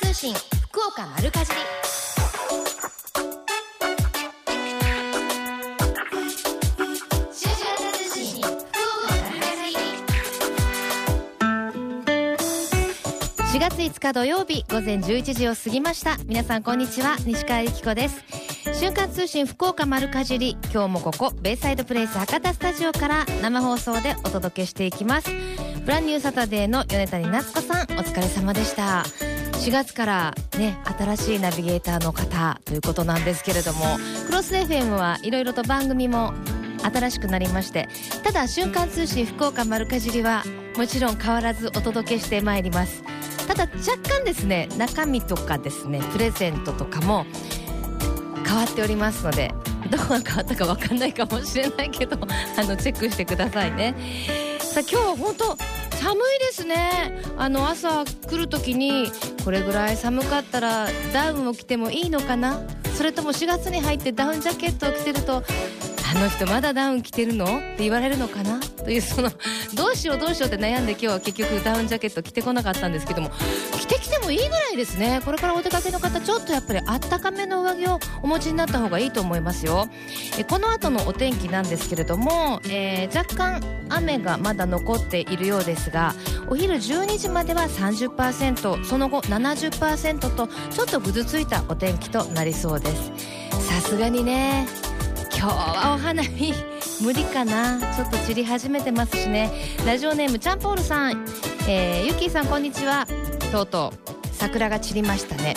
通信福岡丸かじり。4月5日土曜日午前11時を過ぎました。皆さんこんにちは西川由紀子です。週刊通信福岡丸かじり。今日もここベイサイドプレイス博多スタジオから生放送でお届けしていきます。ブランニューサタデーの米谷夏子さんお疲れ様でした。4月からね新しいナビゲーターの方ということなんですけれどもクロス FM はいろいろと番組も新しくなりましてただ瞬間通信福岡丸かじりはもちろん変わらずお届けしてまいります。ただ若干ですね中身とかですねプレゼントとかも変わっておりますのでどこが変わったか分かんないかもしれないけどあのチェックしてくださいね。さあ今日は本当寒いですね。あの朝来る時にこれぐらい寒かったらダウンを着てもいいのかな？それとも4月に入ってダウンジャケットを着てるとあの人まだダウン着てるの？って言われるのかな？というそのどうしようどうしようって悩んで今日は結局ダウンジャケット着てこなかったんですけども着てもいいぐらいですね。これからお出かけの方ちょっとやっぱりあったかめの上着をお持ちになった方がいいと思いますよ。えこの後のお天気なんですけれども、えー、若干雨がまだ残っているようですがお昼12時までは30%その後70%とちょっとぐずついたお天気となりそうです。さすがにね今日はお花見無理かな。ちょっと散り始めてますしね。ラジオネームチャンポールさん、えー、ゆきーさんこんにちは。とうとう桜が散りましたね。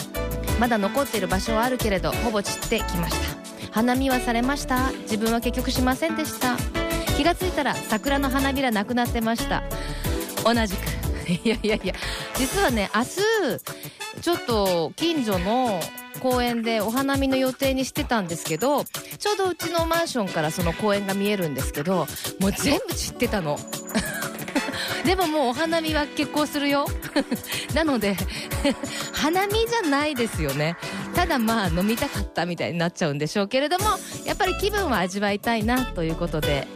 まだ残っている場所はあるけれどほぼ散ってきました。花見はされました？自分は結局しませんでした。気がついたら桜の花びらなくなってました。同じく。いやいやいや実はね明日ちょっと近所の公園でお花見の予定にしてたんですけどちょうどうちのマンションからその公園が見えるんですけどもう全部散ってたの。でももうお花見は結構するよ。なので 花見じゃないですよね。ただまあ飲みたかったみたいになっちゃうんでしょうけれどもやっぱり気分は味わいたいなということで。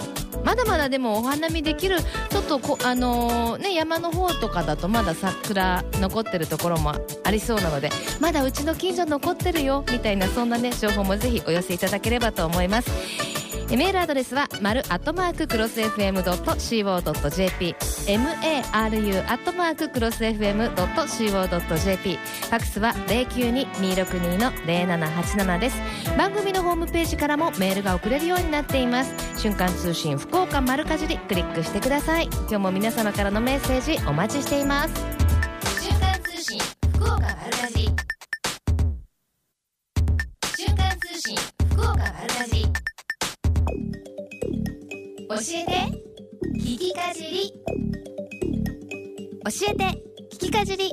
まだまだでもお花見できるちょっとこあのー、ね山の方とかだとまだ桜残ってるところもありそうなのでまだうちの近所残ってるよみたいなそんなね情報もぜひお寄せいただければと思います。メールアドレスは丸アットマーククロス FM.co.jp maru アットマーククロス FM.co.jp ファックスは092-262-0787です。番組のホームページからもメールが送れるようになっています。瞬間通信福岡丸かじりクリックしてください。今日も皆様からのメッセージお待ちしています。えて。聞きかじり。教えて。聞きかじり。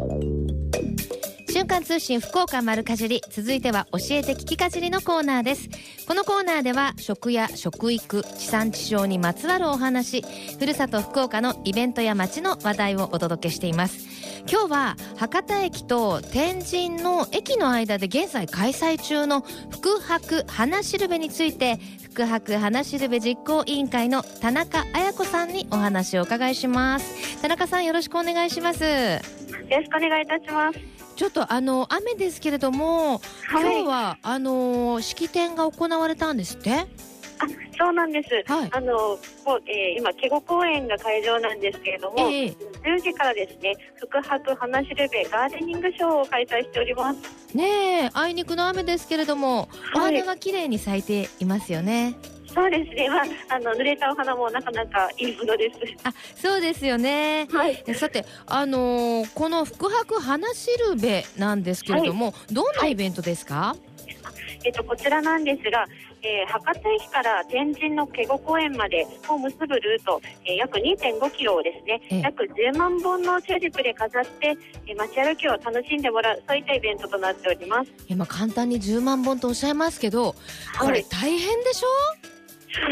瞬間通信福岡丸かじり続いては教えて聞きかじりのコーナーです。このコーナーでは食や食育地産地消にまつわるお話ふるさと福岡のイベントや街の話題をお届けしています。今日は博多駅と天神の駅の間で現在開催中の福博花しるべについて福博花しるべ実行委員会の田中彩子さんにお話をお伺いします。田中さんよろしくお願いします。よろしくお願いいたします。ちょっとあの雨ですけれども、はい、今日はあの式典が行われたんですって？あそうなんです、はい、あのもう、えー、今ケゴ公園が会場なんですけれども、えー、10時からですね福博花しるべガーデニングショーを開催しておりますねえあいにくの雨ですけれども、お花が綺麗に咲いていますよねそうですね、まあ、あの濡れたお花もなかなかいいものです。あ、そうですよね。はい。さて、あのー、この福博花しるべなんですけれども、はい、どんなイベントですか？はい、えっと、こちらなんですが、えー、博多駅から天神の警護公園までを結ぶルート、えー、約2.5キロをですね、約10万本のチューリップで飾って、えー、街歩きを楽しんでもらうそういったイベントとなっております。いやまあ簡単に10万本とおっしゃいますけど、これ大変でしょ、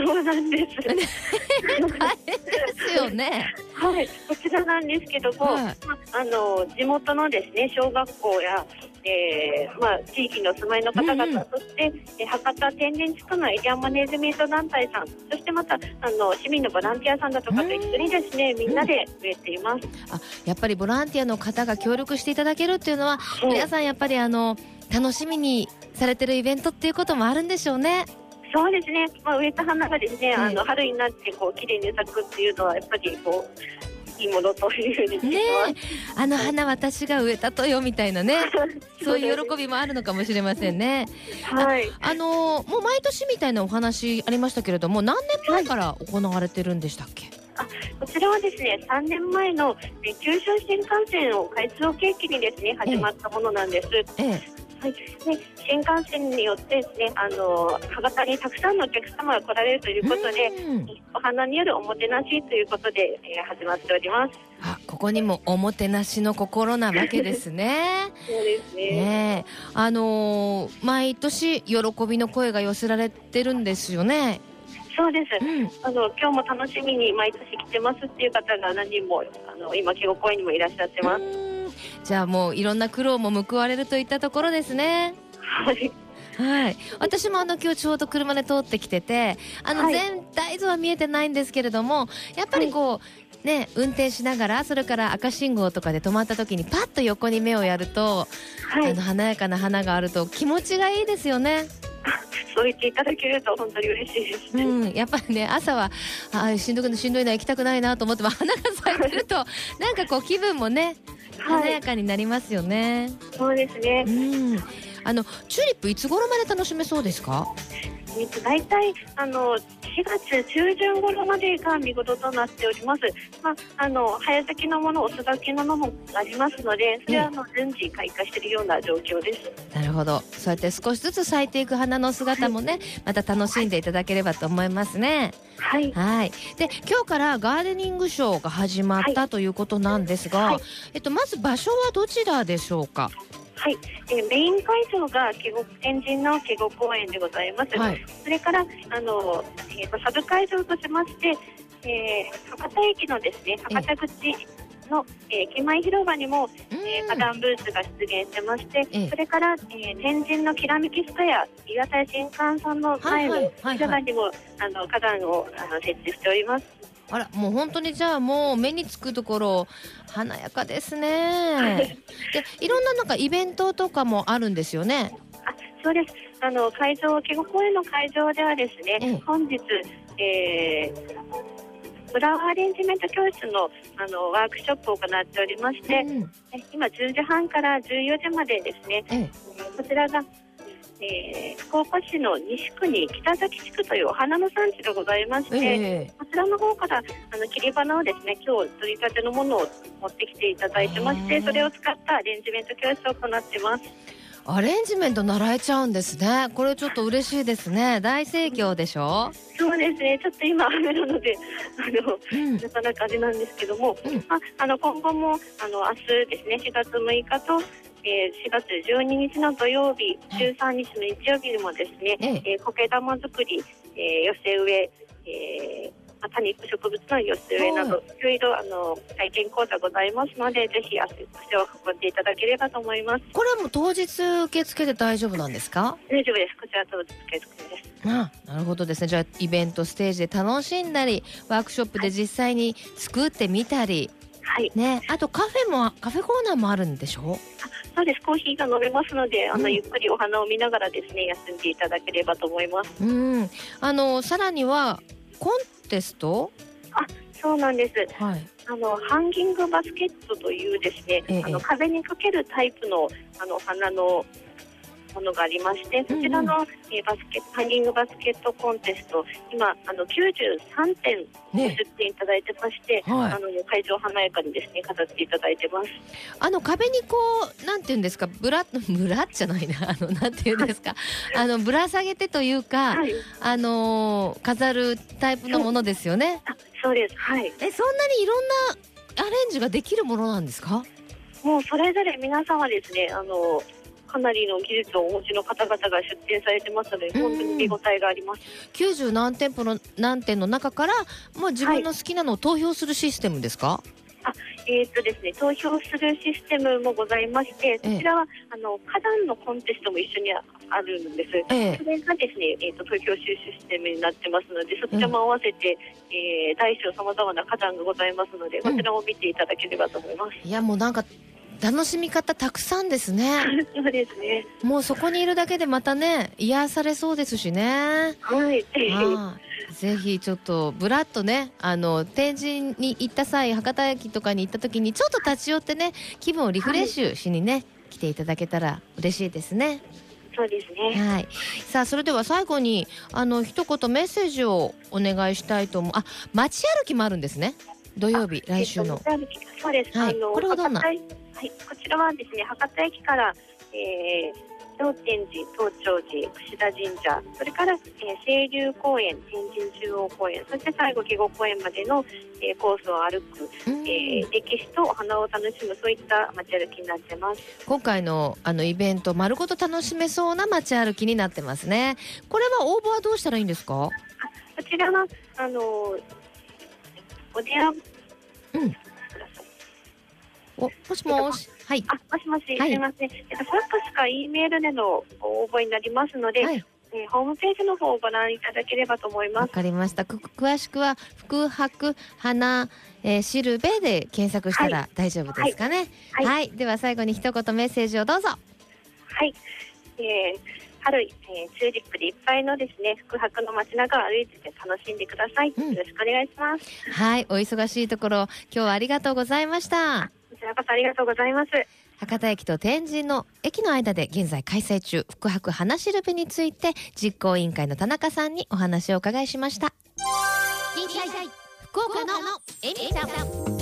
そうなんです。大変ですよね。はい、こちらなんですけども、はい、まあの地元のですね小学校やえーまあ、地域の住まいの方々、うんうん。そして、えー博多天神地区のエリアマネージメント団体さんそしてまたあの市民のボランティアさんだとかと一緒にですね、みんなで植えています。あやっぱりボランティアの方が協力していただけるっていうのは、う。ん皆さんやっぱりあの楽しみにされてるイベントっていうこともあるんでしょうね。そうですね、まあ、植えた花がですね、はいあの春になってこう綺麗に咲くっていうのはやっぱりこういいものというふうにねあの花私が植えたとよみたいなね。そういう喜びもあるのかもしれませんね。はい。あのもう毎年みたいなお話ありましたけれども何年前から行われてるんでしたっけ、こちらはですね、3年前のえー九州新幹線を開通を契機にですね始まったものなんです。ええ。はい、で新幹線によってですね、あの博多にたくさんのお客様が来られるということで、うんお花によるおもてなしということで、えー始まっております。あここにもおもてなしの心なわけですね。そうですね。ねえあのー毎年喜びの声が寄せられてるんですよね。そうです。うん、あの今日も楽しみに毎年来てますっていう方が何人もあの今京公園にもいらっしゃってます。うんじゃあもういろんな苦労も報われるといったところですね。はい。はい、私もあの今日ちょうど車で通ってきててあのはい全体像は見えてないんですけれどもやっぱりこう、ね運転しながらそれから赤信号とかで止まった時にパッと横に目をやると、はいあの。華やかな花があると気持ちがいいですよね。そう言っていただけると本当に嬉しいですうね。ん、やっぱりね朝はあーしんどくしんどいな行きたくないなと思っても 花が咲いてるとなんかこう気分もね華はい。やかになりますよね。そうですねう。ん。あのチューリップいつ頃まで楽しめそうですか？えっと大体あの4月中旬頃までが見頃となっております。まああの早咲きのもの、遅咲きのものもありますので、それはあの順次開花しているような状況です。なるほど。そうやって少しずつ咲いていく花の姿もね、また楽しんでいただければと思いますね。はい。はい。で、今日からガーデニングショーが始まった、ということなんですが、はいえっとまず場所はどちらでしょうか？はい、えーメイン会場が天神のケゴ公園でございます。はい。それからあの、えーとサブ会場としまして、えー博多駅のですね博多口の、えー駅前広場にも、うんえー、花壇ブースが出現してまして、ええそれから、えー天神のきらめきスタヤ岩田新館さんの前のはいはいはいはい広場にも、あの花壇をあの設置しております。あら、もう本当にじゃあもう目につくところ華やかですはねい。で、いろんななんかイベントとかもあるんですよね。あそうです。あの会場、ケゴ公園の会場ではですね、ええ。本日、えーフラワーアレンジメント教室のあのワークショップを行っておりまして、うん。え今10時半から14時までですね、ええ。こちらが、えー福岡市の西区に北崎地区というお花の産地でございまして、ええこちらの方からあの切り花をですね今日取り立てのものを持ってきていただいてましてそれを使ったアレンジメント教室を行ってます。アレンジメント習えちゃうんですね。これちょっと嬉しいですね。大盛況でしょ？そうですねちょっと今雨なのであのうん。なかなかあれなんですけども、うんまあ、あの今後もあの明日ですね4月6日と、えー4月12日の土曜日13日の日曜日にもですね、ええ。えー苔玉作り、えー寄せ植ええーまあ多肉植物の寄せ植えなど、い。ろいろあの体験講座ございますのでぜひ足足を運んでいただければと思います。これはもう当日受け付けて大丈夫なんですか？大丈夫です。こちらとお付け付けです。あなるほどですね。じゃあイベントステージで楽しんだりワークショップで実際に作ってみたり、はいね。あとカフェもカフェコーナーもあるんでしょ？そうです。コーヒーが飲めますのであの、うん。ゆっくりお花を見ながらですね休んでいただければと思います。うん。あのさらにはコンテスト？そうなんです。はい。あのハンギングバスケットというですね、ええ。あの壁にかけるタイプのあの花のものがありまして、そちらの、えーバスケハンギングバスケットコンテスト、今あの93点ごね出展いただいてまして、はい。あの会場華やかにですね飾っていただいてます。あの壁にこうなんていうんですかブラ ブラじゃないなあのなんていうんですかあのぶら下げてというか、はい、あのー飾るタイプのものですよね。あそうです。はい。えそんなにいろんなアレンジができるものなんですか？もうそれぞれ皆さんはですね、あのかなりの技術をお持ちの方々が出展されてますので、うん。本当に見応えがあります。90何店舗の何店の中からもう自分の好きなのを投票するシステムですか、えーとですね、投票するシステムもございまして、こちらはあの花壇のコンテストも一緒にあるんです、ええ。それがですね、えー、と投票収集システムになってますので、そちらも合わせて、えー大小さまざまな花壇がございますので、こちらも見ていただければと思います。いやもうなんか楽しみ方たくさんですね。そうですね。もうそこにいるだけでまたね癒されそうですしね。はい。はい。ぜひちょっとぶらっとねあの天神に行った際博多駅とかに行った時にちょっと立ち寄ってね気分をリフレッシュしにね、来ていただけたら嬉しいですね。そうですね。はい。さあそれでは最後にあの一言メッセージをお願いしたいと思う。あ街歩きもあるんですね。土曜日来週の。えっとそうです。はい。これはどんな？はい、こちらはですね、博多駅から、えー道天寺、東長寺、櫛田神社、それから、えー清流公園、天神中央公園、そして最後、下後公園までの、えーコースを歩く、うん。えー歴史とお花を楽しむ、そういった街歩きになってます。今回のあのイベント丸ごと楽しめそうな街歩きになってますね。これは応募はどうしたらいいんですか？こちらは、あのーお電話、うんおもしもしはいあ、もしもし、はいすみません。えっと、ファックスか E メールでの応募になりますので、はいえーホームページの方をご覧いただければと思いまわす。かりました。く詳しくは福博花、えー、シルベで検索したら大丈夫ですかね。はい、はいでは最後に一言メッセージをどうぞ。はい。えー春、えー、チューリップでいっぱいのですね、福博の街中を歩いてて楽しんでください。うんよろしくお願いします。はい、お忙しいところ今日はありがとうございました。らこそありがとうございます。博多駅と天神の駅の間で現在開催中福博花しるべについて実行委員会の田中さんにお話をお伺いしました。福岡のえみちゃん。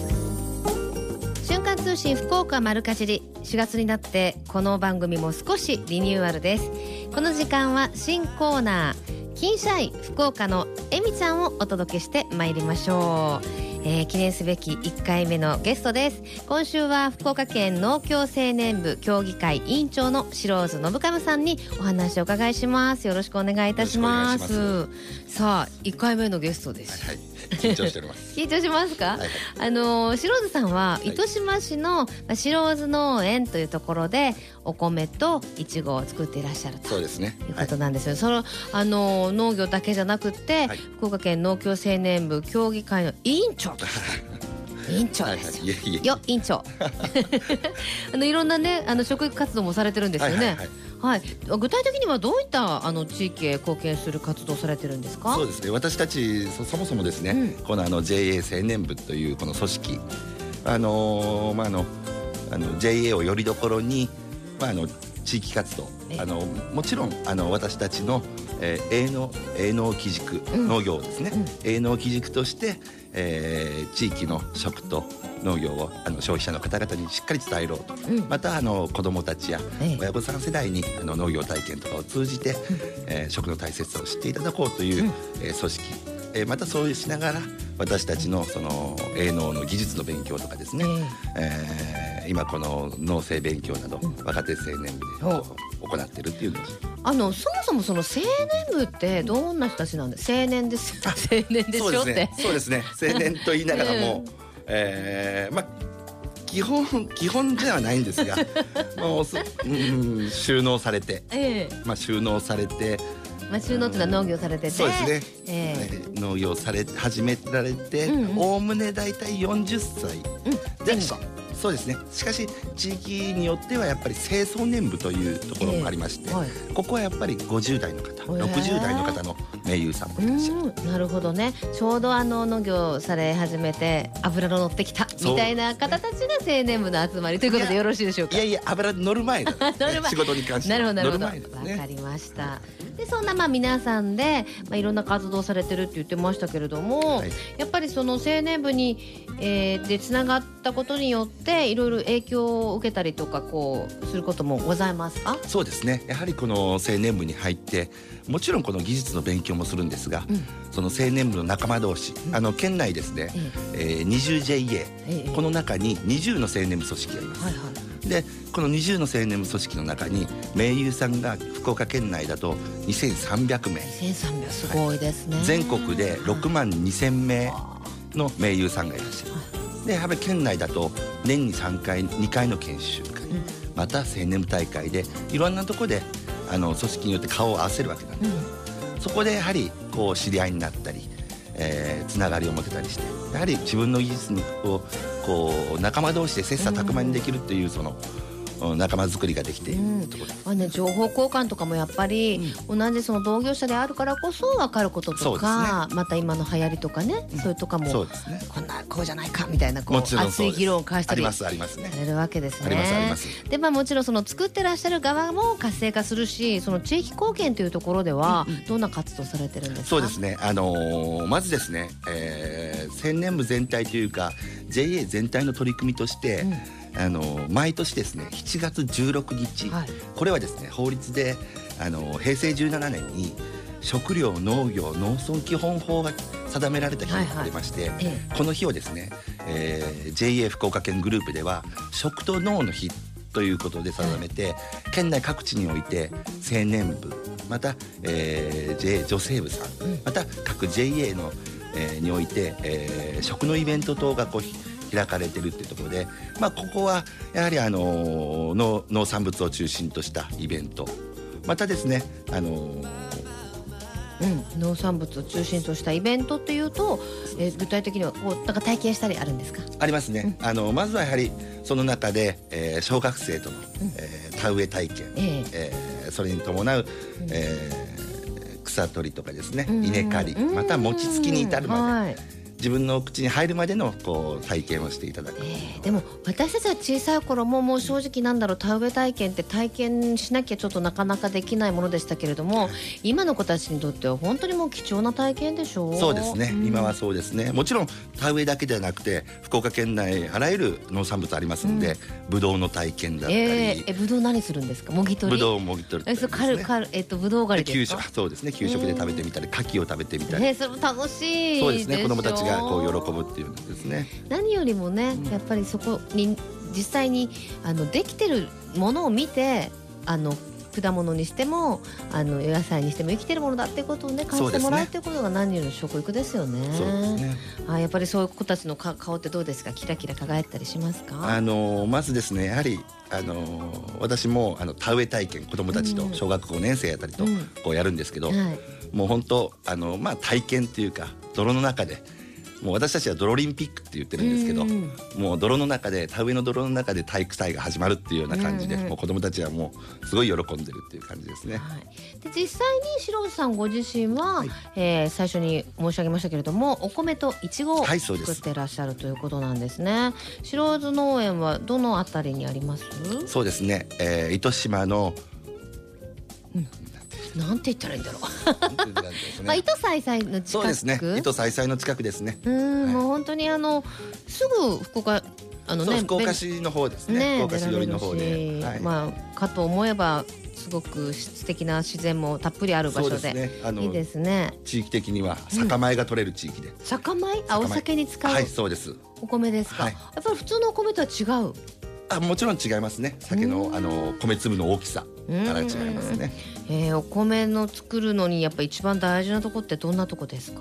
瞬間通信福岡丸かじり4月になってこの番組も少しリニューアルですこの時間は新コーナー金シャイ福岡のえみちゃんをお届けしてまいりましょう、えー記念すべき1回目のゲストです。今週は福岡県農協青年部協議会委員長の白津信上さんにお話をお伺いします。よろしくお願いいたします。よさあ1回目のゲストです。はい、緊張しております。緊張しますか、はいはいあの白津さんはい糸島市のまあ白津農園というところでお米といちごを作っていらっしゃるとそうですね。はいいうことなんですよ、そのあの農業だけじゃなくって、はい福岡県農協青年部協議会の委員長と 委員長はいはい、ですよ。いえいえ。よ委員長 あのいろんなねあの職域活動もされてるんですよねはいはいはい。はい。具体的にはどういったあの地域へ貢献する活動をされてるんですか？そうですね。私たちそそもそもですね、うん。このあの JA 青年部というこの組織、あのーまああのあの JA をよりどころにまああの地域活動え、あのもちろんあの私たちの、えー、営農営農基軸、うん。農業をですね、うん。営農基軸として、えー地域の食と農業をあの消費者の方々にしっかり伝えろと。うん。またあの子どもたちやええ。親御さん世代にあの農業体験とかを通じて、えー食の大切さを知っていただこうという、うん。えー組織、えーまたそうしながら私たちのその営農の技術の勉強とかですね、えー今この農政勉強など、うん。若手青年部でお行っているっていうのをあのそもそもその青年部ってどんな人たちなんです青年です。青年でしょって。そうですね。そうですね。青年と言いながらも、えーまあ基本基本ではないんですが もうす、うん、収納されて、ええ。まあ、収納されて。まあ収納っていうのは農業されてて。そうですね、ええ。えー農業され始められておおむね大体40歳。うんそうですね。しかし地域によってはやっぱり清掃年部というところもありまして、はい。ここはやっぱり50代の方へー。60代の方の名優さんもういらっしゃるんなるほどね。ちょうどあの農業され始めて油の乗ってきたみたいな方たちが青年部の集まりということでよろしいでしょうか？いやいや油乗る前だ、乗る前。仕事に関してなるほどなるほど。乗わね。かりました。でそんなまあ皆さんで、まあ、いろんな活動されてるって言ってましたけれども、はい。やっぱりその青年部に、えーでつながったことによっていろいろ影響を受けたりとかこうすることもございますか、そうですね。やはりこの青年部に入ってもちろんこの技術の勉強もするんですが、うん。その青年部の仲間同士、あの県内ですね、えー、20JA ええ。この中に20の青年部組織がいます、はいはい。でこの20の青年部組織の中に名優さんが福岡県内だと2300名。1300すごいですね、全国で6万2000名の名優さんがいらっしゃるでやはり県内だと年に3回2回の研修会、うん。また青年部大会でいろんなとこであの組織によって顔を合わせるわけなんです、そこでやはりこう知り合いになったり、えーつながりを持てたりしてやはり自分の技術をこう仲間同士で切磋琢磨にできるっていうその、うん仲間作りができているところ。です。まあね、情報交換とかもやっぱり、同じその同業者であるからこそ分かることとか、また今の流行りとかね、うん。そういうとかもそうですね。こんなこうじゃないかみたいなこう熱い議論を交わしたりありますありますね。されるわけですね。でまあもちろんその作ってらっしゃる側も活性化するしその地域貢献というところではどんな活動されてるんですか？そうですね、あのーまずですね、えー、青年部全体というか JA 全体の取り組みとして、あのー毎年ですね7月16日、はい。これはですね法律で、あのー平成17年に食料農業農村基本法が定められた日がありまして、えこの日をですね、えー JA 福岡県グループでは食と農の日ということで定めて、県内各地において青年部また、えー JA 女性部さん、うん。また各 JA の、えーにおいて、えー食のイベント等がこうひ開かれてるっていうところで、まあ、ここはやはり、あのー農農産物を中心としたイベント。またですね、あのーうん、農産物を中心としたイベントっていうと、えー具体的にはこうなんか体験したりあるんですか？ありますね、あのまずはやはりその中で、えー小学生との、えー田植え体験、ええ。ーそれに伴う、えー草取りとかですねうん。稲刈りまた餅つきに至るまで、はい自分の口に入るまでのこう体験をしていただく、えーでも私たちは小さい頃ももう正直なんだろう田植え体験って体験しなきゃちょっとなかなかできないものでしたけれども今の子たちにとっては本当にもう貴重な体験でしょう？そうですね、ん今はそうですね。もちろん田植えだけではなくて福岡県内あらゆる農産物ありますんで、ぶどうの体験だったり、えー、えぶどう何するんですか？もぎ取り？ぶどうをもぎ取るえそれカルカルえっとぶどう狩り給ですか？食。そうですね。給食で食べてみたり牡蠣を食べてみたり、えー、それも楽しいそうですね。子供たちがこう喜ぶっていうんですね。何よりもね、やっぱりそこに実際にあのできてるものを見てあの果物にしてもあの野菜にしても生きてるものだってことをね感じてもらうっていうことが何よりの食育ですよね。そうですね。あやっぱりそういう子たちのか顔ってどうですか？キラキラ輝いたりしますか？あのまずですねやはりあの私もあの田植え体験子供たちとうん。小学5年生あたりとうん。こうやるんですけど、はい。もう本当あのまあ体験っていうか泥の中でもう私たちは泥リンピックって言ってるんですけど、うん。もう泥の中で田植えの泥の中で体育祭が始まるっていうような感じで、うんうん。もう子供たちはもうすごい喜んでるっていう感じですね。はい、で実際に白さんご自身は、はい。えー最初に申し上げましたけれどもお米といちごを作ってらっしゃるということなんですね。白津農園はどのあたりにあります？そうですね、えー、糸島のなんて言ったらいいんだろう。まあ糸さいさいの近く。そうですね。糸さいさいの近くですね。うん、はい。もう本当にあのすぐ福岡あのね福岡市の方ですね。ね福岡市寄りの方で、まあかと思えばすごく素敵な自然もたっぷりある場所で。ね。いいですね。地域的には酒米が取れる地域で、酒米？あお酒に使う？はいそうです。お米ですか？はい。やっぱり普通のお米とは違う？あもちろん違いますね。酒のあの米粒の大きさ。から違いますね。えー、お米の作るのにやっぱ一番大事なとこってどんなとこですか？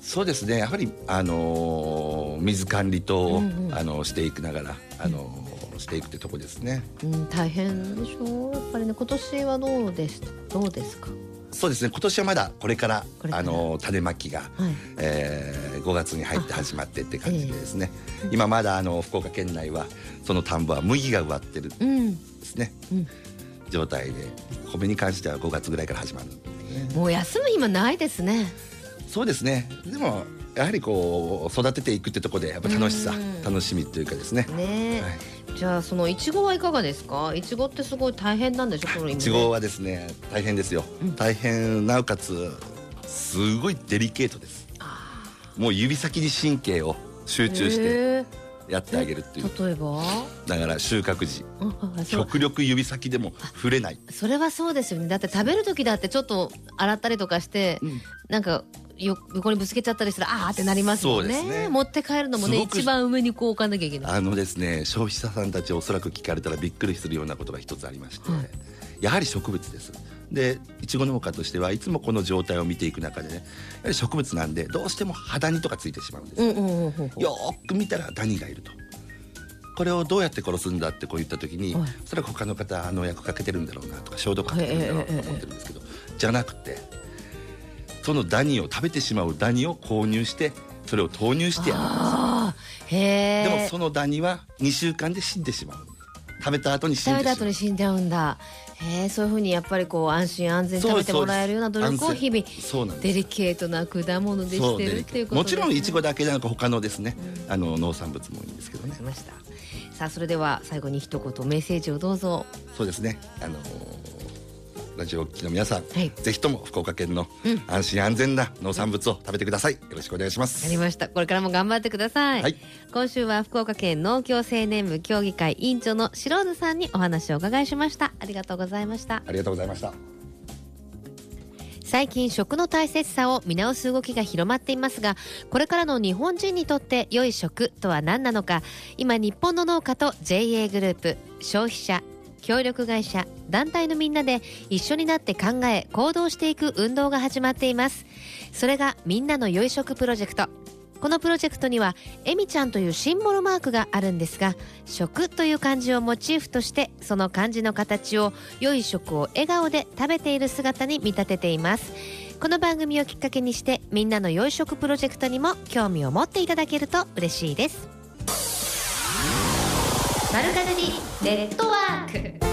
そうですね。やはりあのー水管理等を、うんうん。あのしていくながらあのーしていくってとこですね。うん大変でしょう？やっぱりね今年はどうですどうですか？そうですね。今年はまだこれからあのー種まきが、はい。えー5月に入って始まってって感じでですね、今まだあの福岡県内はその田んぼは麦が植わってるんうん。ですね、うん。状態で米に関しては5月ぐらいから始まる。もう休む暇ないですね。そうですね。でもやはりこう育てていくってところでやっぱ楽しさうん。楽しみというかですね。ねえ、はい。じゃあそのいちごはいかがですか？いちごってすごい大変なんでしょ？このいちごはですね大変ですよ、うん。大変なおかつすごいデリケートです。あもう指先に神経を集ー中してへやってあげるっていう。え例えば？だから収穫時。極力指先でも触れない。それはそうですよね。だって食べる時だってちょっと洗ったりとかして、うん。なんかよ横にぶつけちゃったりしたらあーってなりますもんね。ね。持って帰るのもね一番上にこう置かなきゃいけない。あのですね消費者さんたちおそらく聞かれたらびっくりするようなことが一つありまして、はいやはり植物です。でいちご農家としてはいつもこの状態を見ていく中でねやはり植物なんでどうしても葉ダニとかついてしまうんです。よ、く見たらダニがいると。これをどうやって殺すんだってこう言った時に、はい。それは他の方あの薬かけてるんだろうなとか消毒かけてるんだろうなと思ってるんですけど、じゃなくてそのダニを食べてしまうダニを購入してそれを投入してやるんです。でもそのダニは2週間で死んでしまう。食べた後に死ん食べでしまう。た後に死んじゃうんだ。へえそういうふうにやっぱりこう安心安全に食べてもらえるような努力を日々デリケートな果物でしてるっていうこともちろんいちごだだけじゃなく他のですね、あの農産物もいいんですけどね。しました。さあそれでは最後に一言メッセージをどうぞ。そうですね。あのーラジオをお聞きの皆さん、はい。ぜひとも福岡県のうん。安心安全な農産物を食べてください。よろしくお願いします。ありました。これからも頑張ってください、はい。今週は福岡県農協青年部協議会委員長の白津さんにお話をお伺いしました。ありがとうございました。ありがとうございました。最近食の大切さを見直す動きが広まっていますがこれからの日本人にとって良い食とは何なのか。今日本の農家と JA グループ消費者協力会社団体のみんなで一緒になって考え行動していく運動が始まっています。それがみんなの良い食プロジェクト。このプロジェクトにはえみちゃんというシンボルマークがあるんですが食という漢字をモチーフとしてその漢字の形を良い食を笑顔で食べている姿に見立てています。この番組をきっかけにしてみんなの良い食プロジェクトにも興味を持っていただけると嬉しいです。丸かじりネットワーク。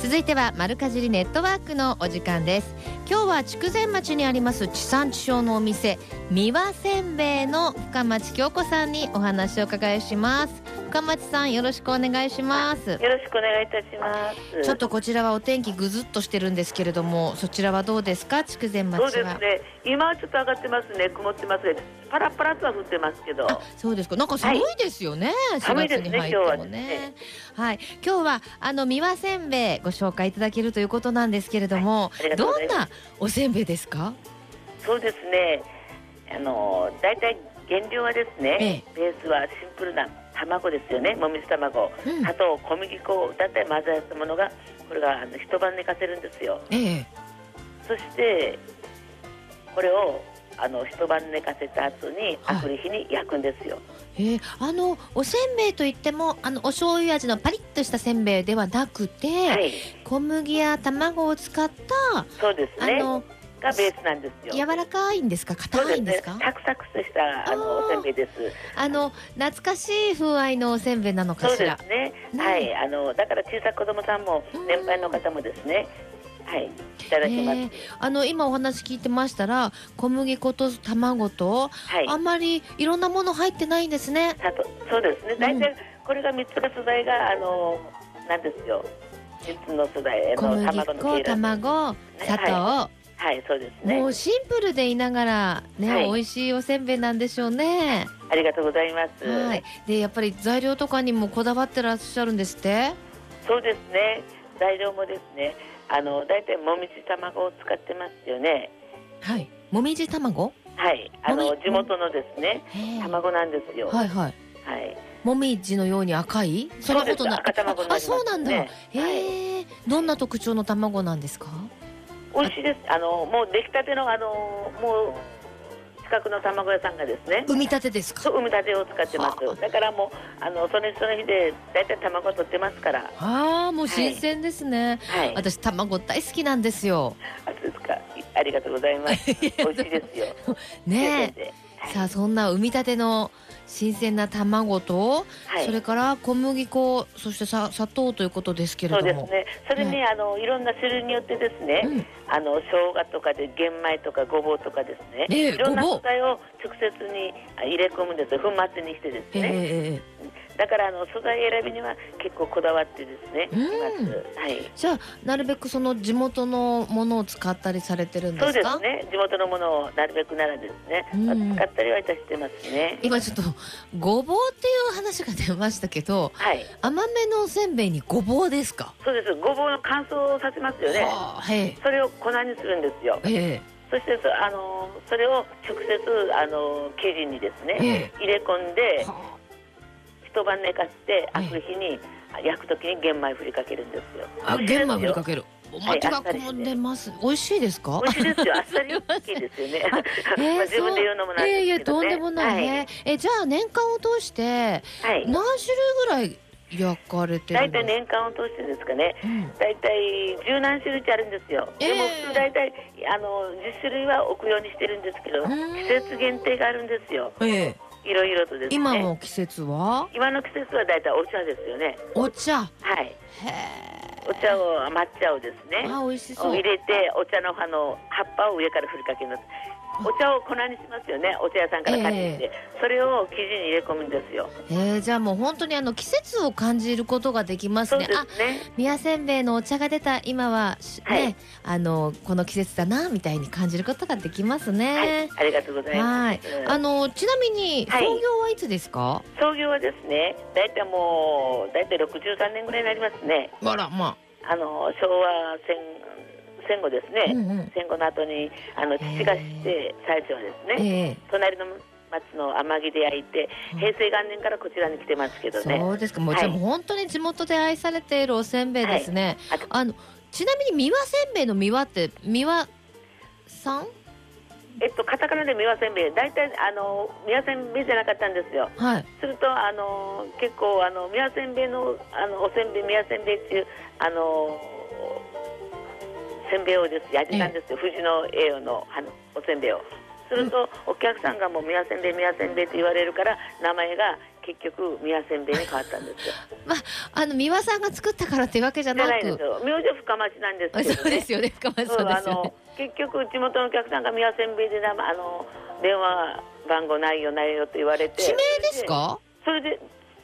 続いては丸かじりネットワークのお時間です。今日は筑前町にあります地産地消のお店三輪せんべいの深町京子さんにお話をお伺いします。深町さんよろしくお願いします。よろしくお願いいたします。ちょっとこちらはお天気ぐずっとしてるんですけれどもそちらはどうですか？筑前町は。そうですね。今はちょっと上がってますね。曇ってますね。パラパラとは降ってますけど。あそうですか。なんか寒いですよね、4寒い。ですね月に入ってもね。はい。今日はあの三輪せんべいご紹介いただけるということなんですけれども、ありがとうごどんなおせんべいですか？そうですね。あの大体原料はですね、ベースはシンプルな卵ですよね。もみじ卵、うん砂糖、小麦粉をだいたい混ぜ合わせたものがこれがあの一晩寝かせるんですよ。ええそしてこれをあの一晩寝かせた後にはい炙り火に焼くんですよ。えーあのおせんべいといってもあのお醤油味のパリッとしたせんべいではなくて、はい、小麦や卵を使ったそうですね。あのがベースなんですよ。柔らかいんですか？硬いんですか？サクサクとしたあのおせんべいです。あの懐かしい風合いのおせんべいなのかそうしらですね。ねはい、あのだから小さい子供さんもうん年配の方もですね、はい、いただきます。えーあの今お話聞いてましたら小麦粉と卵とはい。あんまりいろんなもの入ってないんですね。そうですね。大体これが三つの素材があのなんですよ。三つの素材あの小麦粉、卵、砂糖、はい、そうですねも。うシンプルでいながらね、はい美味しいおせんべいなんでしょうね。ありがとうございます。はい。でやっぱり材料とかにもこだわってらっしゃるんですって？そうですね。材料もですね、あの大体もみじ卵を使ってますよね。はい。もみじ卵？はい、あの地元のですね卵なんですよ。はいはい。はい。もみじのように赤い？そんなことな赤卵になあ、そうなんだ。ねへえ、どんな特徴の卵なんですか？美味しいです。あのもう出来たてのあのもう近くの卵屋さんがですね、産み立てですか？そう産み立てを使ってまはあす。だからもうあのその日その日で大体卵を取ってますから。ああもう新鮮ですね、はい。私卵大好きなんですよあそうですか。ありがとうございます。美味しいですよ。ねえ。えさあそんな産み立ての新鮮な卵と、はい。それから小麦粉そしてさ砂糖ということですけれどもそうですね。それに、あのいろんな種類によってですね、うんあの生姜とかで玄米とかごぼうとかですね、ええいろんな素材を直接にあ入れ込むんですよ。粉末にしてですええね。ええだからあの素材選びには結構こだわってですね、うん。はい。じゃあなるべくその地元のものを使ったりされてるんでそうすかですね。地元のものをなるべくならですね、うん使ったりはいたしてますね。今ちょっとごぼうっていう話が出ましたけどはい。甘めのおせんべいにごぼうですか？そうです。ごぼうの乾燥させますよね。はいそれを粉にするんですよ。ええそしてそあのそれを直接あの生地にですね、ええ入れ込んでは一晩寝かしてええ。明く日に焼くときに玄米振りかけるんですよ。ああ玄米振りかけけるお餅が込んでます。美味しいですか？美味しいですよ。あっさり系ですよね。え自分で言うのもなんですけど、ね、いやいやとんでもないね。はい、えじゃあ年間を通して、はい、何種類ぐらい焼かれて大体年間を通してですかね、うん、大体十何種類あるんですよ、えー、でも普通大体あの10種類は置くようにしてるんですけど、季節限定があるんですよ、えー、いろいろとですね。今の季節は？今の季節は大体お茶ですよね。お茶。はい。お茶を抹茶をですね。あ美味しそう。入れてお茶の葉の葉っぱを上から振りかけますお茶を粉にしますよねお茶屋さんから買ってきて、えー、それを生地に入れ込むんですよ。えー、じゃあもう本当にあの季節を感じることができますね。あ宮せんべいのお茶が出た今は、ね、はい、あのこの季節だなみたいに感じることができますね、はい、ありがとうございます。あのちなみに創業はいつですか、はい、創業はですね大体もう大体63年ぐらいになりますね。あらまあ。あの昭和戦戦後ですね、うんうん、戦後の後にあの父がして最初はですね、えー、隣の町の天城で焼いて平成元年からこちらに来てますけどね。そうですか。もう、はい、本当に地元で愛されているおせんべいですね、はい、あのちなみに三輪せんべいの三輪って三輪さん？えっと、カタカナで三輪せんべい、大体あの三輪せんべいじゃなかったんですよ。はい、するとあの結構あの三輪せんべいのあのおせんべい三輪せんべいっていうあのせんべいをです焼いてたんですよ、富士の栄養のおせんべいを。すると、お客さんがもう宮せんべい宮せんべいって言われるから名前が結局宮せんべいに変わったんですよ。まああの三輪さんが作ったからってわけじゃなく。ないですよ。名字は深町なんですけど、ね、そうですよね深町さんですよ、ね、結局地元のお客さんが宮せんべいであの電話番号ないよないよと言われて。地名ですか？それで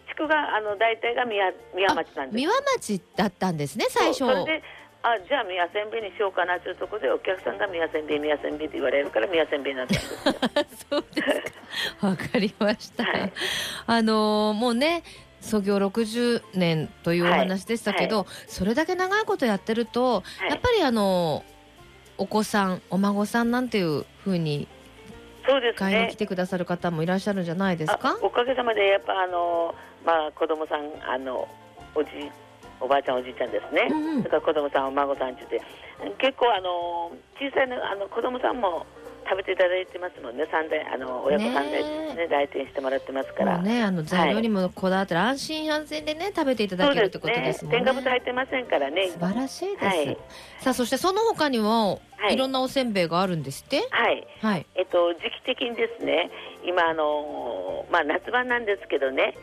地区があの大体が宮宮町なんです。三輪町だったんですね最初。それであじゃあ宮せんべいにしようかなというところでお客さんが宮せんべい宮せんべいって言われるから宮せんべいなんです そうですか。わかりました、はい、あのー、もうね創業60年というお話でしたけど、はい。はい、それだけ長いことやってると、やっぱりあのお子さんお孫さんなんていうふうにそうです、ね、買いに来てくださる方もいらっしゃるんじゃないですか？おかげさまでやっぱあのまあ子供さんあのおじおばあちゃんおじいちゃんですね、うんうん、それから子供さんお孫さんって言って結構あの小さいのあの子供さんも食べていただいてますもんね。三代あの親子三代ねね来店してもらってますから。ねあの材料にもこだわってる、はい、安心安全でね食べていただけるってことですもんね。添加物入ってませんからね。素晴らしいです、はい、さあそしてその他にも、はい、いろんなおせんべいがあるんですって？はい、はい、えっと時期的にですね今あのまあ夏場なんですけどね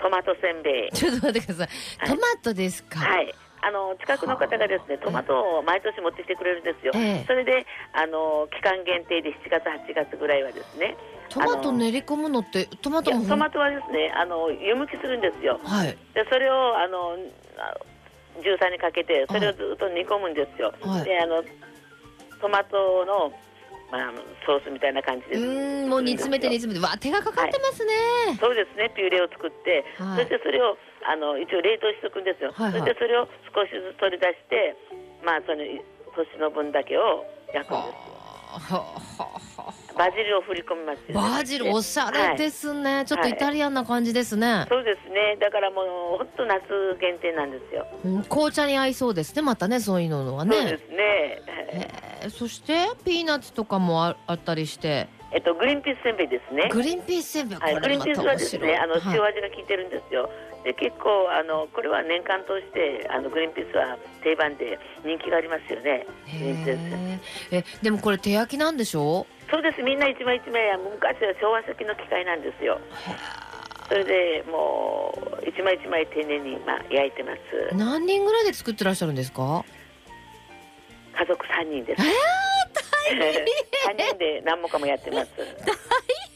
トマトせんべい。ちょっと待ってください、トマトですか？はい。あの近くの方がですねトマトを毎年持ってきてくれるんですよ、ええ、それであの期間限定で7月8月ぐらいはですね。トマト練り込むのってトマトもトマトはですねあの湯むきするんですよ、はい、でそれをあの重曹にかけてそれをずっと煮込むんですよ、はい、であのトマトのまあ、ソースみたいな感じでうんもう煮詰めて煮詰めて。わ手がかかってますね、はい、そうですね。ピューレを作って、はい、そしてそれをあの一応冷凍しておくんですよ、はいはい、そしてそれを少しずつ取り出してまあその年の分だけを焼くんですバジルを振り込みます、ね、バジルおしゃれですね、はい、ちょっとイタリアンな感じですね、はい、そうですね。だからもう本当夏限定なんですよ、うん、紅茶に合いそうですねまたねそういうのはね。そうですね、えー、そしてピーナッツとかもああったりして。えっと、グリーンピースせんべいですね。グリーンピースせんべい、はい、グリーンピースはですね、あの塩味が効いてるんですよ。はい、で、結構、あの、これは年間通して、あのグリーンピースは定番で人気がありますよね。え、でも、これ手焼きなんでしょ？そうです、みんな一枚一枚、昔は昭和初期の機械なんですよ。それでもう一枚一枚丁寧にまあ焼いてます。何人ぐらいで作ってらっしゃるんですか？家族三人です。えー大変 人で何もかもやってます 大変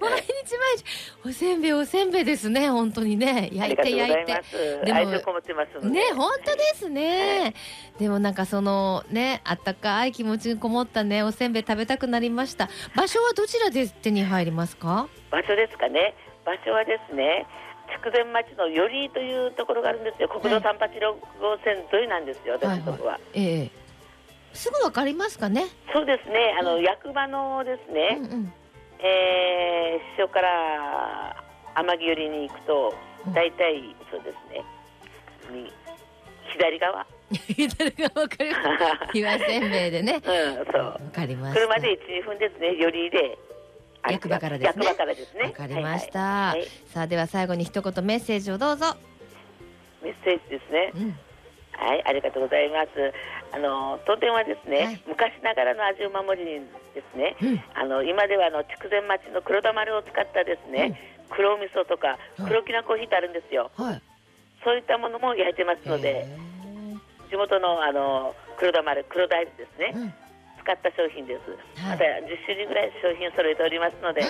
毎日毎日。おせんべいおせんべいですね。本当にね。焼いて焼いて。で。もね本当ですね、はい、でもなんかそのねあったかい気持ちにこもったねおせんべい食べたくなりました。場所はどちらで手に入りますか？場所ですかね。場所はですね筑前町の寄居というところがあるんですよ。国道三八六号線沿いなんですよ、私のとこは、はいはい、ええ。すぐわかりますかね？そうですね。あの、うん、役場のですね。うんうん、えー、師匠から天城寄りに行くと、大体、そうですね。に左側。左がわかる。岩せんべいでね。うん、そう。わかりました。車で一二分ですね。寄りで。役場からですね。役場からですね。わかりました。はいはい、さあでは最後に一言メッセージをどうぞ。メッセージですね。うん、はい、ありがとうございます。あの当店はですね、はい、昔ながらの味を守りにですね、うん、あの今ではあの筑前町の黒田丸を使ったですね、うん、黒味噌とか黒きなコーヒーってあるんですよ。はい、そういったものも焼いてますので、地元のあの黒田丸黒大豆ですね、うん、使った商品です。はい、また10種類ぐらい商品を揃えておりますので、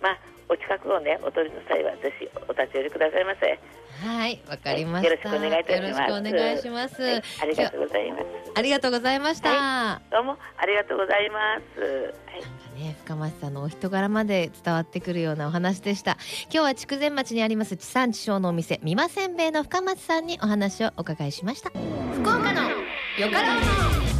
まあお近くをねお取りの際はぜひお立ち寄りくださいませ。はいわかりました、よろしくお願いいたします。よろしくお願いします、はい、ありがとうございます。ありがとうございました、はい、どうもありがとうございます。はい。ね、深町さんのお人柄まで伝わってくるようなお話でした。今日は筑前町にあります地産地消のお店三馬せんべいの深町さんにお話をお伺いしました。福岡のよかろう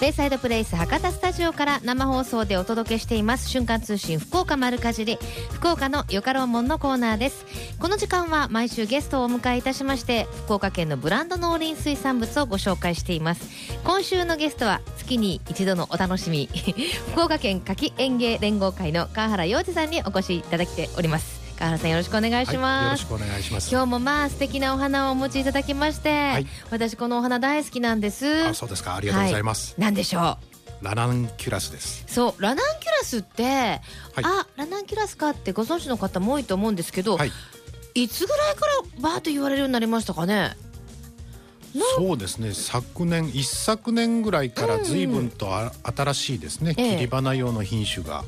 ベイサイドプレイス博多スタジオから生放送でお届けしています。瞬間通信福岡丸かじり福岡のよかろうもんのコーナーです。この時間は毎週ゲストをお迎えいたしまして福岡県のブランド農林水産物をご紹介しています。今週のゲストは月に一度のお楽しみ。福岡県夏季園芸連合会の川原洋二さんにお越しいただきております。川原さんよろしくお願いします、はい、よろしくお願いします。今日もまあ素敵なお花をお持ちいただきまして、はい、私このお花大好きなんです。あそうですか。ありがとうございます、はい、何でしょう。ラナンキュラスです。そうラナンキュラスって、はい、あラナンキュラスかってご存知の方も多いと思うんですけど、はい、いつぐらいからバーッと言われるようになりましたかね？そうですね。昨年一昨年ぐらいから随分とあ、新しいですね、切り花用の品種が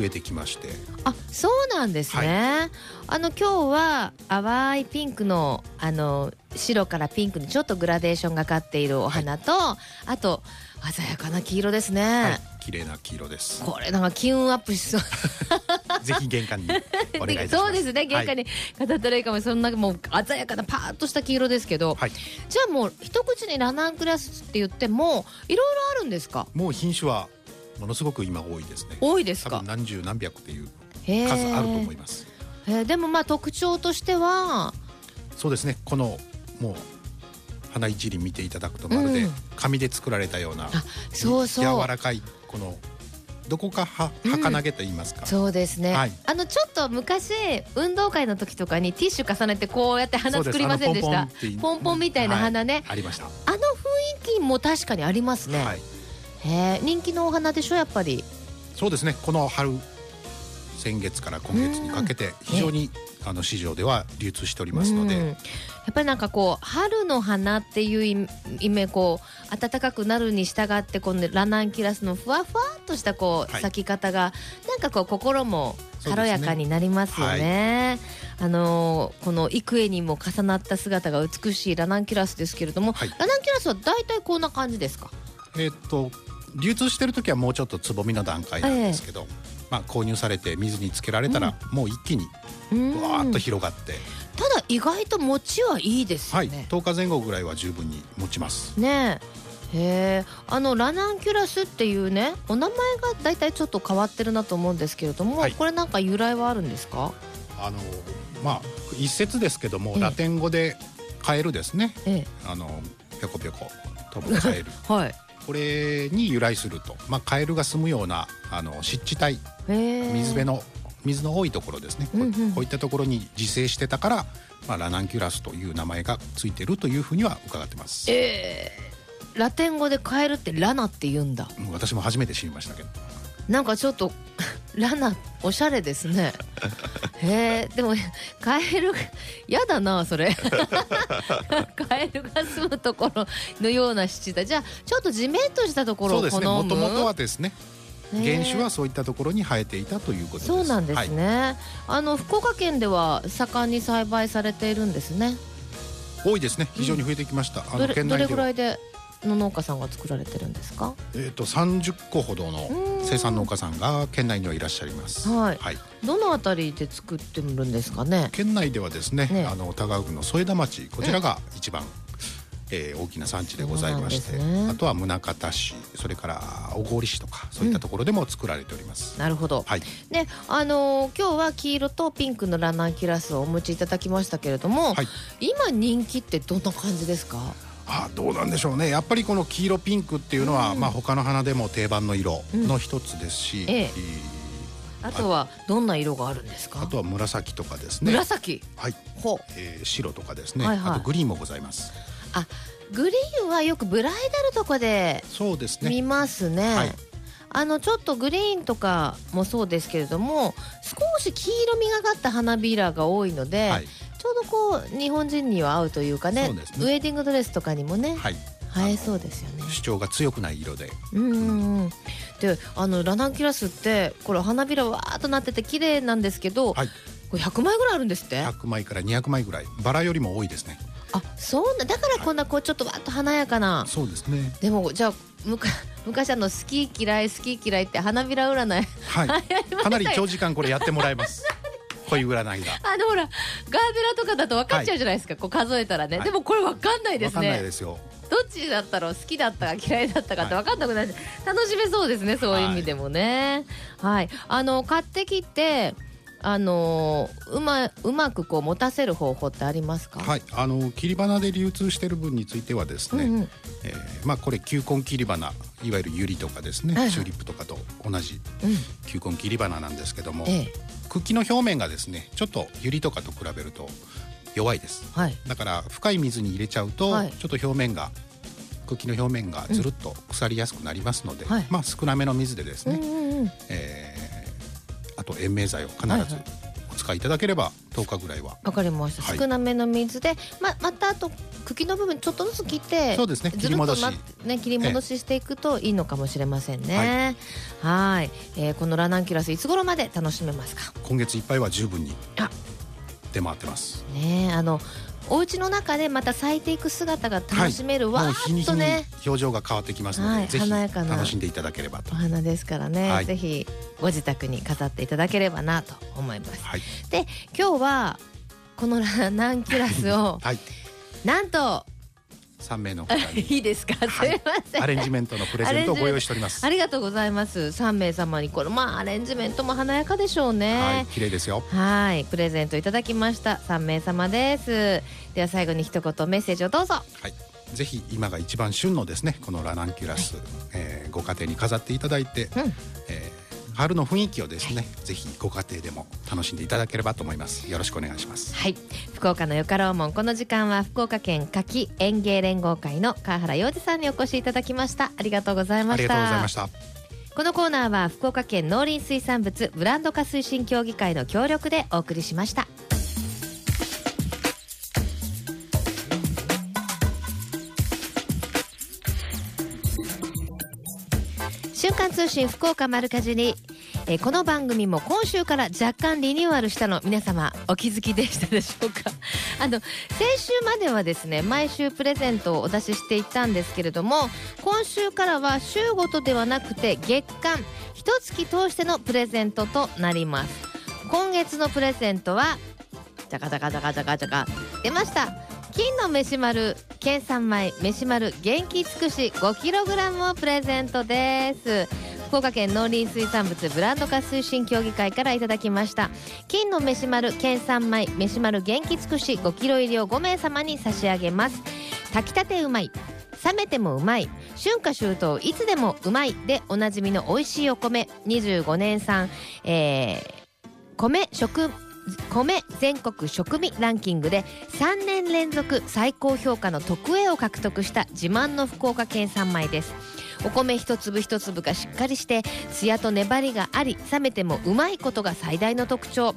増えてきまして、あそうなんですね、はい、あの今日は淡いピンクのあの白からピンクにちょっとグラデーションがかっているお花と、はい、あと鮮やかな黄色ですね、はい、綺麗な黄色です。これなんか気運アップしそう。ぜひ玄関にお願い そうですね玄関に飾ったらいいかも、そんなもう鮮やかなパーッとした黄色ですけど、はい、じゃあもう一口にラナンクラスって言ってもいろいろあるんですか？もう品種はものすごく今多いですね。多いですか？何十何百っていう数あると思います。えでもまあ特徴としてはそうですね。このもう花一輪見ていただくとまるで紙で作られたような、うん、そうそう。柔らかいこのどこかは儚げと言いますか、うん、そうですね、はい、あのちょっと昔運動会の時とかにティッシュ重ねてこうやって花作りませんでした？ポンポンみたいな花ね、はい、ありました。あの雰囲気も確かにありますね、はいへ人気のお花でしょやっぱり。そうですね。この春先月から今月にかけて非常にあの市場では流通しておりますので、やっぱりなんかこう春の花っていう意味こう暖かくなるに従ってこのラナンキュラスのふわふわっとしたこう、咲き方がなんかこう心も軽やかになりますよね。ねはい、あのこの幾重にも重なった姿が美しいラナンキュラスですけれども、はい、ラナンキュラスは大体こんな感じですか？えっと流通してる時はもうちょっとつぼみの段階なんですけど、えー、まあ、購入されて水につけられたら、もう一気にわーっと広がって。ただ意外と持ちはいいですよね、はい、10日前後ぐらいは十分に持ちます。ねへえ。あのラナンキュラスっていうねお名前がだいたいちょっと変わってるなと思うんですけれども、はい、これなんか由来はあるんですか？あのまあ一説ですけども、ラテン語でカエルですね、ええ、あのぴょこぴょこ飛ぶカエル。はいこれに由来すると、まあ、カエルが住むようなあの湿地帯。水辺の水の多いところですね、うんうん、こういったところに自生してたから、まあ、ラナンキュラスという名前がついてるというふうには伺ってます。えー、ラテン語でカエルってラナって言うんだ。私も初めて知りましたけど。なんかちょっとラナおしゃれですね。へえでもカエルやだなそれ。カエルが住むところのような湿地だ。じゃあちょっとじめっとしたところを好むそうですね。もともとはですね原種はそういったところに生えていたということです。そうなんですね、はい、あの福岡県では盛んに栽培されているんですね。多いですね。非常に増えてきました、うん、あの県内でどれぐらいでの農家さんが作られてるんですか？えっ、ー、と三十個ほどの生産農家さんが県内にはいらっしゃいます。はい。はい、どのあたりで作ってるんですかね？県内ではですね、ね。あの田川郡の添田町こちらが一番、えー、大きな産地でございまして、ね、あとは宗像市それから小郡市とかそういったところでも作られております、うん、なるほど、はい、であのー、今日は黄色とピンクのラナンキュラスをお持ちいただきましたけれども、はい、今人気ってどんな感じですか？あどうなんでしょうねやっぱりこの黄色ピンクっていうのは、うん、まあ他の花でも定番の色の一つですし、うんええあとはどんな色があるんですか？あとは紫とかですね。紫？はい。ほう。えー、白とかですね、はいはい。あとグリーンもございます。あ、グリーンはよくブライダルとかで。そうですね。見ますね。はい。あのちょっとグリーンとかもそうですけれども少し黄色みがかった花びらが多いので、はい、ちょうどこう日本人には合うというかね、ね、ウェディングドレスとかにもね、はい、映えそうですよね。主張が強くない色で。うんうんであのラナンキュラスってこれ花びらわーっとなってて綺麗なんですけど、はい、これ100枚ぐらいあるんですって？100枚から200枚ぐらい。バラよりも多いですね。あそうなだからこんなこうちょっとわっと華やかな、そうですね。でもじゃあ 昔あの好き嫌い好き嫌いって花びら占いはい。かなり長時間これやってもらいますこういう占いが。あのほらガーデラとかだと分かっちゃうじゃないですか、はい、こう数えたらね、はい、でもこれ分かんないですね。分かんないですよ。どっちだったろう？好きだったか嫌いだったかって分かんなくなって、はい、楽しめそうですねそういう意味でもね。はい、あの買ってきてあのうまうまくこう持たせる方法ってありますか？はい、あの切り花で流通している分についてはですね、うんうん、えー、まあこれ球根切り花いわゆるユリとかですね、はいはい、チューリップとかと同じ球根切り花なんですけども、ええ、茎の表面がですねちょっとユリとかと比べると弱いです、はい、だから深い水に入れちゃうと、はい、ちょっと表面が茎の表面がずるっと腐りやすくなりますので、うん、まあ少なめの水でですね、うんうん、えー、あと延命剤を必ずお使いいただければ10日ぐらいは。わかりました、はい、少なめの水でままたあと茎の部分ちょっとずつ切ってそうですね切り戻し。ね切り戻ししていくといいのかもしれませんね。はい、えー、このラナンキュラスいつ頃まで楽しめますか？今月いっぱいは十分に出回ってます。ねあのお家の中でまた咲いていく姿が楽しめる、はい、わーっとね。表情が変わってきますので、はい、ぜひ楽しんでいただければと。お花ですからね、はい、ぜひご自宅に飾っていただければなと思います、はい、で今日はこのラナンキュラスを、はい、なんと三名の いいですか、すみません、アレンジメントのプレゼントをご用意しております。ありがとうございます。三名様にこれまあアレンジメントも華やかでしょうね。はい。綺麗ですよ。はい。プレゼントいただきました。三名様です。では最後に一言メッセージをどうぞ。はい。ぜひ今が一番旬のですねこのラナンキュラス、はい、えー、ご家庭に飾っていただいて、うん、えー春の雰囲気をですね、ぜひご家庭でも楽しんでいただければと思います。よろしくお願いします。はい。福岡のよかろうもんこの時間は福岡県夏季園芸連合会の川原洋二さんにお越しいただきました。ありがとうございました。ありがとうございました。このコーナーは福岡県農林水産物ブランド化推進協議会の協力でお送りしました瞬間通信福岡丸かじり。えー、この番組も今週から若干リニューアルしたの皆様お気づきでしたでしょうか？あの先週まではですね毎週プレゼントをお出ししていたんですけれども今週からは週ごとではなくて月間一月通してのプレゼントとなります。今月のプレゼントはじゃかじゃかじゃかじゃかじゃか出ました。金の飯丸県産米飯丸元気尽くし 5kg をプレゼントです。福岡県農林水産物ブランド化推進協議会からいただきました。金の飯丸県産米飯丸元気尽くし5キロ入りを5名様に差し上げます。炊きたてうまい冷めてもうまい春夏秋冬いつでもうまいでおなじみの美味しいお米25年産、えー、米食米全国食味ランキングで3年連続最高評価の特 A を獲得した自慢の福岡県産米です。お米一粒一粒がしっかりしてツヤと粘りがあり冷めてもうまいことが最大の特徴。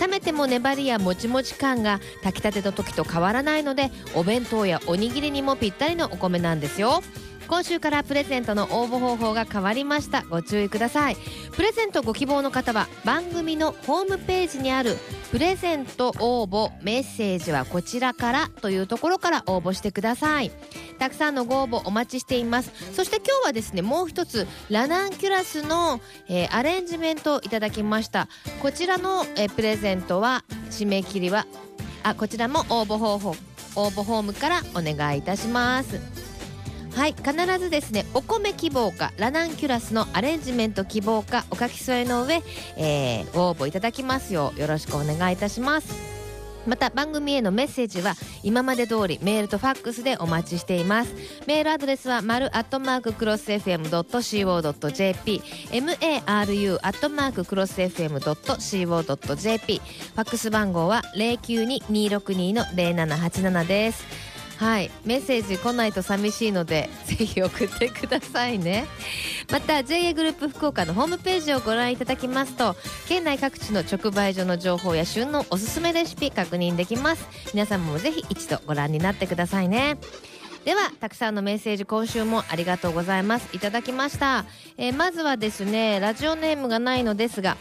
冷めても粘りやもちもち感が炊きたての時と変わらないのでお弁当やおにぎりにもぴったりのお米なんですよ。今週からプレゼントの応募方法が変わりました。ご注意ください。プレゼントご希望の方は番組のホームページにあるプレゼント応募メッセージはこちらからというところから応募してください。たくさんのご応募お待ちしています。そして今日はですねもう一つラナンキュラスの、えー、アレンジメントをいただきました。こちらの、えー、プレゼントは締め切りはあこちらも応募方法応募フォームからお願いいたします。はい必ずですねお米希望かラナンキュラスのアレンジメント希望かお書き添えの上、えー、ご応募いただきますようよろしくお願いいたします。また番組へのメッセージは今まで通りメールとファックスでお待ちしています。メールアドレスは丸アットマーククロス FM.co.jp maru アットマーククロス FM.co.jp ファックス番号は092-262-0787です。はい。メッセージ来ないと寂しいので ぜひ送ってくださいね。また JA グループ福岡のホームページをご覧いただきますと県内各地の直売所の情報や旬のおすすめレシピ確認できます。皆様もぜひ一度ご覧になってくださいね。ではたくさんのメッセージ今週もありがとうございます。いただきました、えー、まずはですねラジオネームがないのですが、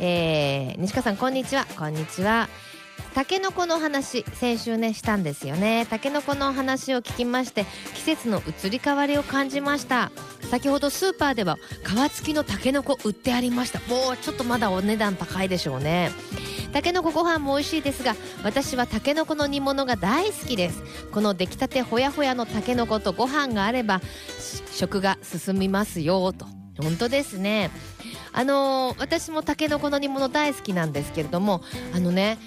えー、西川さんこんにちは。こんにちは。たけのこの話先週ねしたんですよね。たけのこの話を聞きまして季節の移り変わりを感じました。先ほどスーパーでは皮付きのたけのこ売ってありました。もうちょっとまだお値段高いでしょうね。たけのこご飯も美味しいですが私はたけのこの煮物が大好きです。この出来たてほやほやのたけのことご飯があれば食が進みますよと。本当ですね。あのー、私もたけのこの煮物大好きなんですけれどもあのね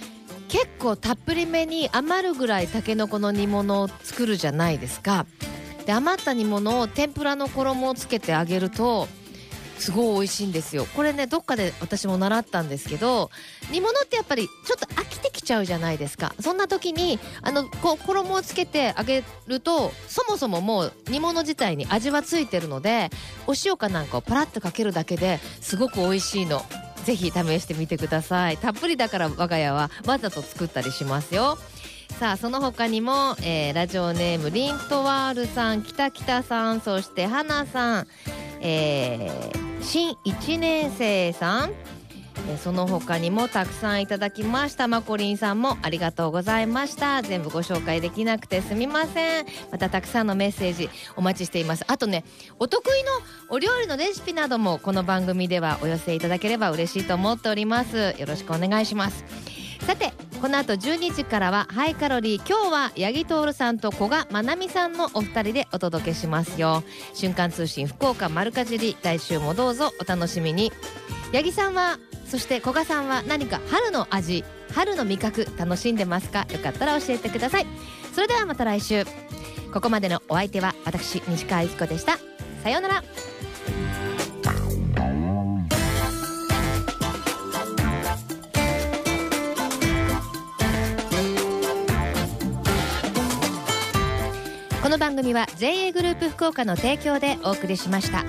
結構たっぷりめに余るぐらいたけのこの煮物を作るじゃないですか。で余った煮物を天ぷらの衣をつけてあげるとすごい美味しいんですよ。これねどっかで私も習ったんですけど煮物ってやっぱりちょっと飽きてきちゃうじゃないですか。そんな時にあのこう衣をつけてあげるとそもそももう煮物自体に味はついてるのでお塩かなんかをパラッとかけるだけですごく美味しいの。ぜひ試してみてください。たっぷりだから我が家はわざと作ったりしますよ。さあその他にも、えー、ラジオネームリントワールさんきたきたさんそしてはなさん、えー、新1年生さん。えその他にもたくさんいただきました。まこりんさんもありがとうございました。全部ご紹介できなくてすみません。またたくさんのメッセージお待ちしています。あとねお得意のお料理のレシピなどもこの番組ではお寄せいただければ嬉しいと思っております。よろしくお願いします。さてこの後12時からはハイカロリー。今日は八木徹さんと古賀まなみさんのお二人でお届けしますよ。瞬間通信福岡丸かじり来週もどうぞお楽しみに。八木さんはそして古賀さんは何か春の味春の味覚楽しんでますか？よかったら教えてください。それではまた来週。ここまでのお相手は私西川由紀子でした。さようなら。この番組は JA グループ福岡の提供でお送りしました。